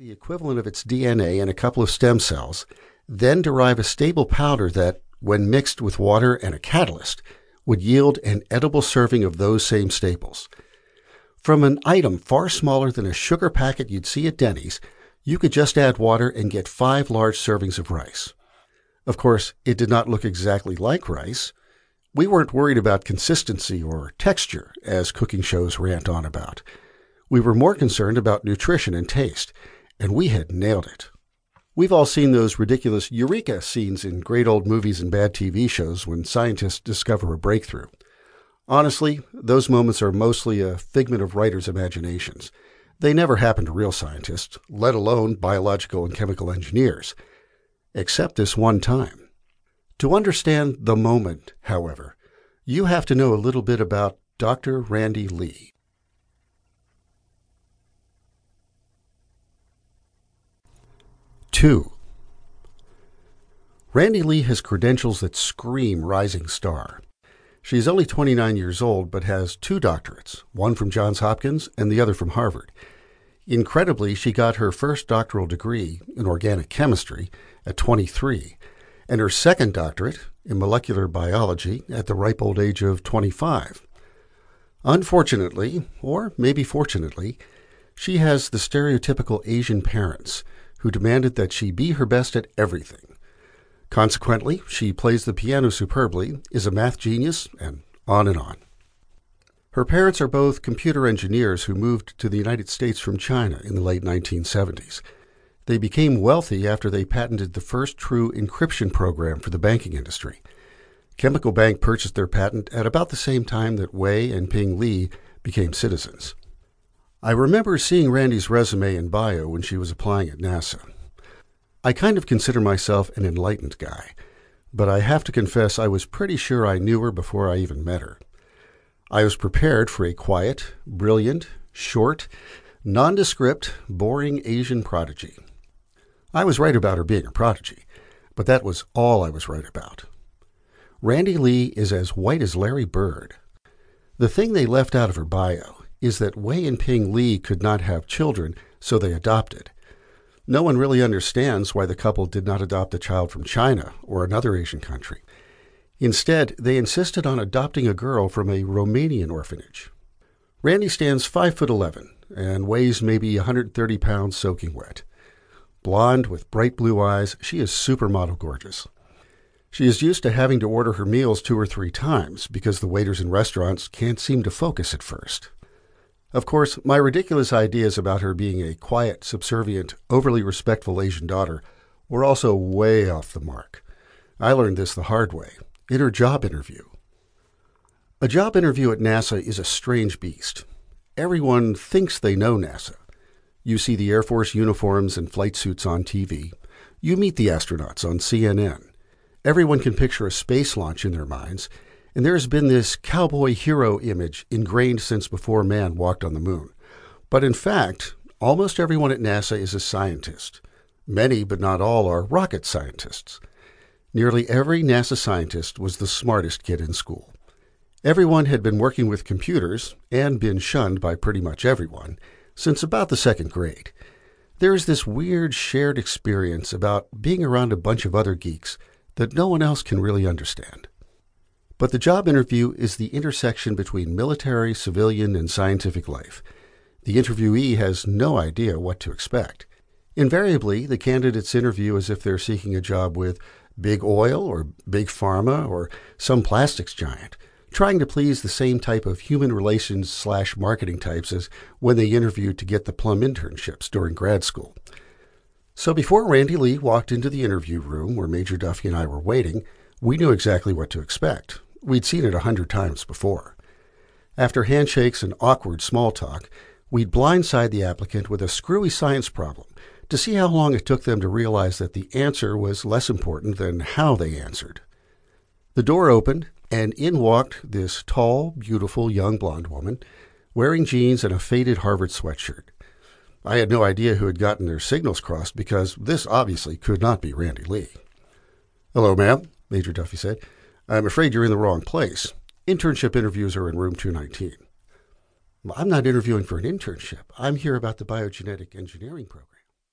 the equivalent of its DNA and a couple of stem cells, then derive a stable powder that, when mixed with water and a catalyst, would yield an edible serving of those same staples. From an item far smaller than a sugar packet you'd see at Denny's, you could just add water and get five large servings of rice. Of course, it did not look exactly like rice. We weren't worried about consistency or texture, as cooking shows rant on about. We were more concerned about nutrition and taste, and we had nailed it. We've all seen those ridiculous eureka scenes in great old movies and bad TV shows when scientists discover a breakthrough. Honestly, those moments are mostly a figment of writers' imaginations. They never happen to real scientists, let alone biological and chemical engineers, except this one time. To understand the moment, however, you have to know a little bit about Dr. Randi Li. Two. Randi Li has credentials that scream rising star. She is only 29 years old, but has two doctorates, one from Johns Hopkins and the other from Harvard. Incredibly, she got her first doctoral degree in organic chemistry at 23, and her second doctorate in molecular biology at the ripe old age of 25. Unfortunately, or maybe fortunately, she has the stereotypical Asian parents who demanded that she be her best at everything. Consequently, she plays the piano superbly, is a math genius, and on and on. Her parents are both computer engineers who moved to the United States from China in the late 1970s. They became wealthy after they patented the first true encryption program for the banking industry. Chemical Bank purchased their patent at about the same time that Wei and Ping Li became citizens. I remember seeing Randi's resume and bio when she was applying at NASA. I kind of consider myself an enlightened guy, but I have to confess I was pretty sure I knew her before I even met her. I was prepared for a quiet, brilliant, short, nondescript, boring Asian prodigy. I was right about her being a prodigy, but that was all I was right about. Randi Li is as white as Larry Bird. The thing they left out of her bio is that Wei and Ping Li could not have children, so they adopted. No one really understands why the couple did not adopt a child from China or another Asian country. Instead, they insisted on adopting a girl from a Romanian orphanage. Randi stands 5 foot 11 and weighs maybe 130 pounds soaking wet. Blonde with bright blue eyes, she is supermodel gorgeous. She is used to having to order her meals two or three times because the waiters in restaurants can't seem to focus at first. Of course, my ridiculous ideas about her being a quiet, subservient, overly respectful Asian daughter were also way off the mark. I learned this the hard way in her job interview. A job interview at NASA is a strange beast. Everyone thinks they know NASA. You see the Air Force uniforms and flight suits on TV. You meet the astronauts on CNN. Everyone can picture a space launch in their minds, and there has been this cowboy hero image ingrained since before man walked on the moon. But in fact, almost everyone at NASA is a scientist. Many, but not all, are rocket scientists. Nearly every NASA scientist was the smartest kid in school. Everyone had been working with computers and been shunned by pretty much everyone since about the second grade. There is this weird shared experience about being around a bunch of other geeks that no one else can really understand. But the job interview is the intersection between military, civilian, and scientific life. The interviewee has no idea what to expect. Invariably, the candidates interview as if they're seeking a job with big oil or big pharma or some plastics giant, trying to please the same type of human relations slash marketing types as when they interviewed to get the plum internships during grad school. So before Randi Li walked into the interview room where Major Duffy and I were waiting, we knew exactly what to expect. We'd seen it a hundred times before. After handshakes and awkward small talk, we'd blindside the applicant with a screwy science problem to see how long it took them to realize that the answer was less important than how they answered. The door opened, and in walked this tall, beautiful young blonde woman, wearing jeans and a faded Harvard sweatshirt. I had no idea who had gotten their signals crossed because this obviously could not be Randi Li. Hello, ma'am, Major Duffy said. I'm afraid you're in the wrong place. Internship interviews are in room 219. I'm not interviewing for an internship. I'm here about the biogenetic engineering program.